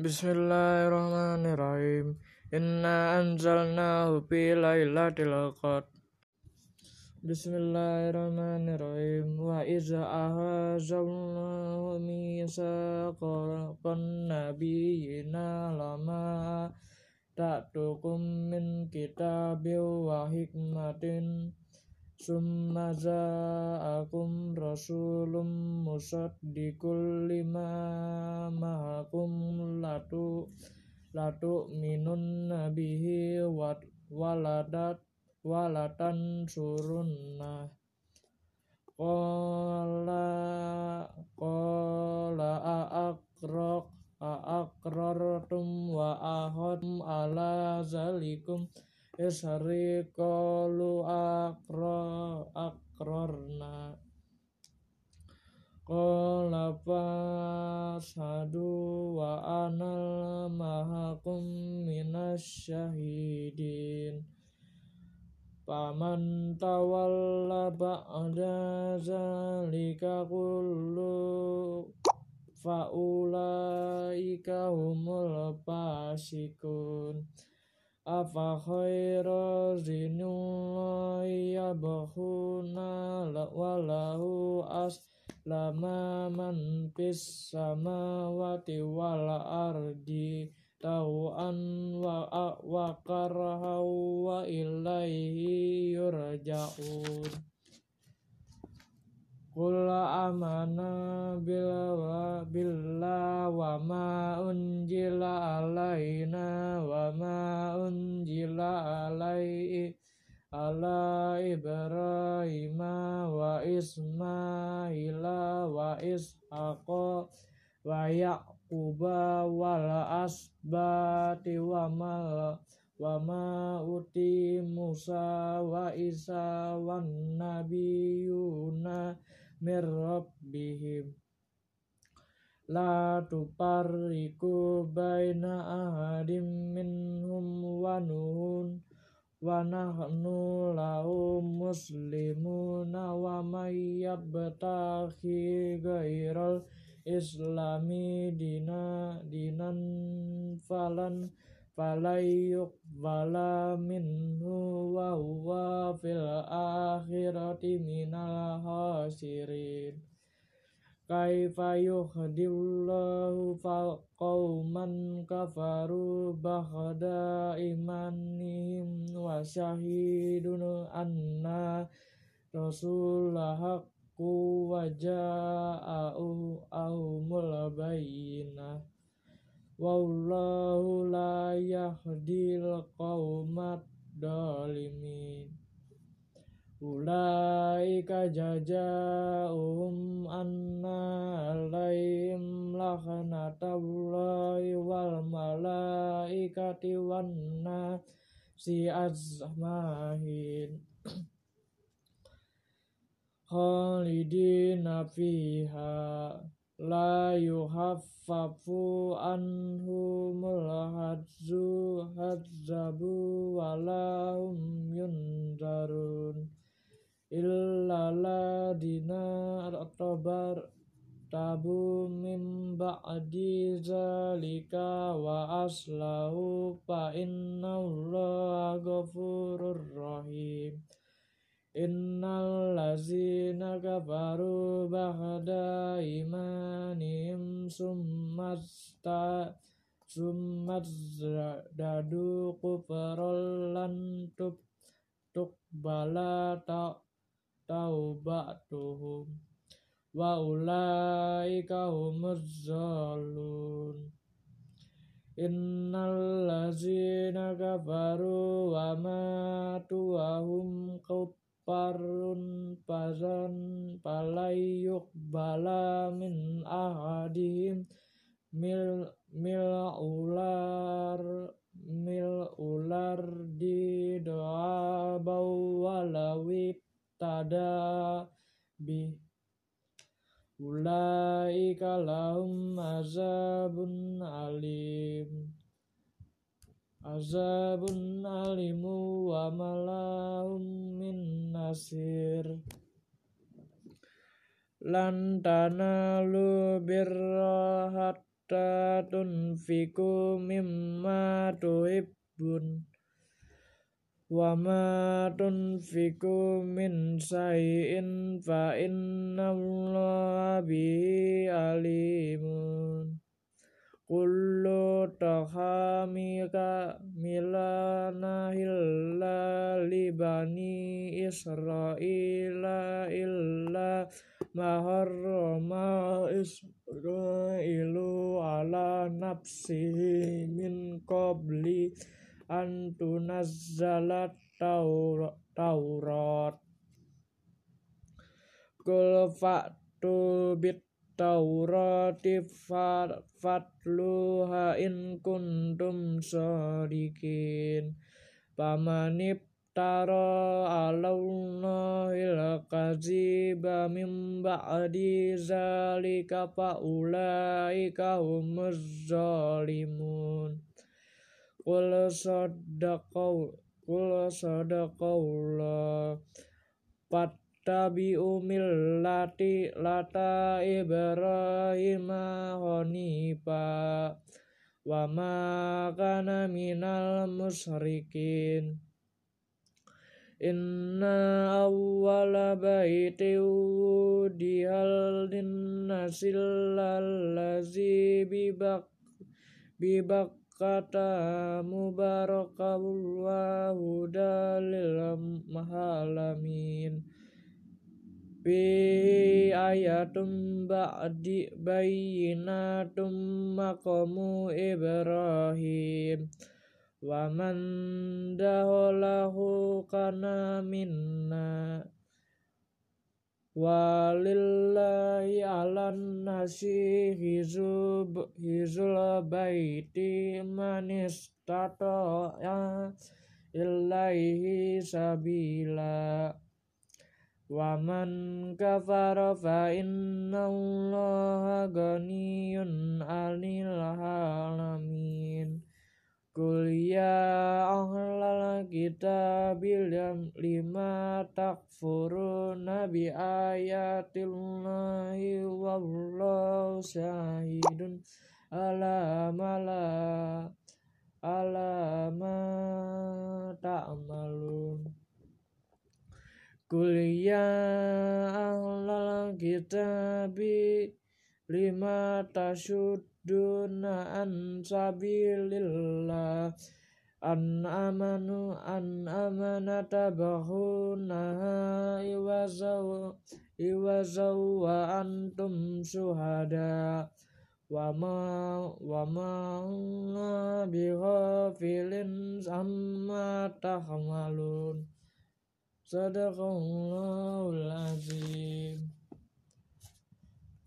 Bismillahirrahmanirrahim. Inna anzalnahu fi lailatul qadr. Bismillahirrahmanirrahim. Wa iza ahazallahu misaqan nabiyina lama ta'tukum min kitabin wa hikmatin summa za'akum rasulun musaddiqul lima ma'akum latu latu minun nabihi waladat walatan surunna. Qala qala aqraq aqrartum wa ahadum ala zalikum. Ishari qalu aqra aqrarna qala fasadu wa anal mahakum minasyahidin Paman tawalla ba'da zalika kullu faulaika humul fasikun afa khaira zinullahi yabkhuna walahu aslama man fis samawati wal ardi tau'an wa wa karha wa ilaihi yurja'un. Qul amana billah billah wa ma unjila alaina wa Yaquba wal asbati wa mal wa ma uti Musa wa Isa wan nabiyuna mir rabbihim. La tuparriku baina ahadim minhum wa nuhun wa nahnu lahu muslimuna wa may yabtaghi ghairal islami dina dinan falan falayyuk bala minhu wa huwa fil akhirati minal khasirin. Kaifa yuhdillahu qauman kafaru ba'da imanihim wa syahidun anna rasulullah haqqu wa ja'a'u ahumul bayyinah. Wallahu la yahdil qaumat dalimin. Ulaika jajaum anna alaihim lakhnatullahi wal malaikati wan nasi azmahin khalidina fiha la yuhaffafu anhumul hadzu hadzabu walahum yunzarun illa ladina tabar tabu min ba'di zalika wa aslahu fa innallaha ghafurur rahim Innal lazina kafaru ba'da imanihim summasta summat dadu kufrol lan tub tukbala ta taubatuhum. Wa ulaika humuz zalun. Innal lazina kafaru wa matu palayuk bala min ahadihim mil mil ular mil ular di doa bau walawi tada bi. Ulai kalahum azabun alim. Azabun alimu wa malahum min nasir lan tanalu birra hatta tunfiku mimma tuhibbun. Wa ma tunfiku min sayin fa inna Allah bihi alimun kullu tahamika milana hilla libani israila illa maharrama israilu ala nafsihi min qabli an tunazzalat Taurat. Kul fa'tu bit Taurati fatluha in kuntum sadikin Pamanip tara alawnahil kaziba min ba'di zalika fa'ulaika humuz zalimun. Qul sadaqaw Qul sadaqawlah Fattabi'u millati lata Ibrahim hanifa. Wa ma kana minal musyrikin Inna awwala baiti wudiyal linnasil lallazi bibak bibak kata mubarakul wa mahalamin Bi ayatum ba'di bayinatum maqamu Ibrahim Wa man daholahu kana minna. Walillahi ala nasi hizub hizul baiti manis tato ya ilaihi sabila. Wa man kafara fa inna allaha ghaniyun 'anil alamin Kul ya ahlal kitab lima takfuruna bi ayatillahi wallahu syahidun. Ala mala ala ma ta'malun Kul ya ahlal kitab lima tasud duna an sabilillah an amanu an amanata bahuna iwazaw iwazaw wa antum suhada wa ma wa ma bi ghafilin amma tahmalun. Sadaqallahu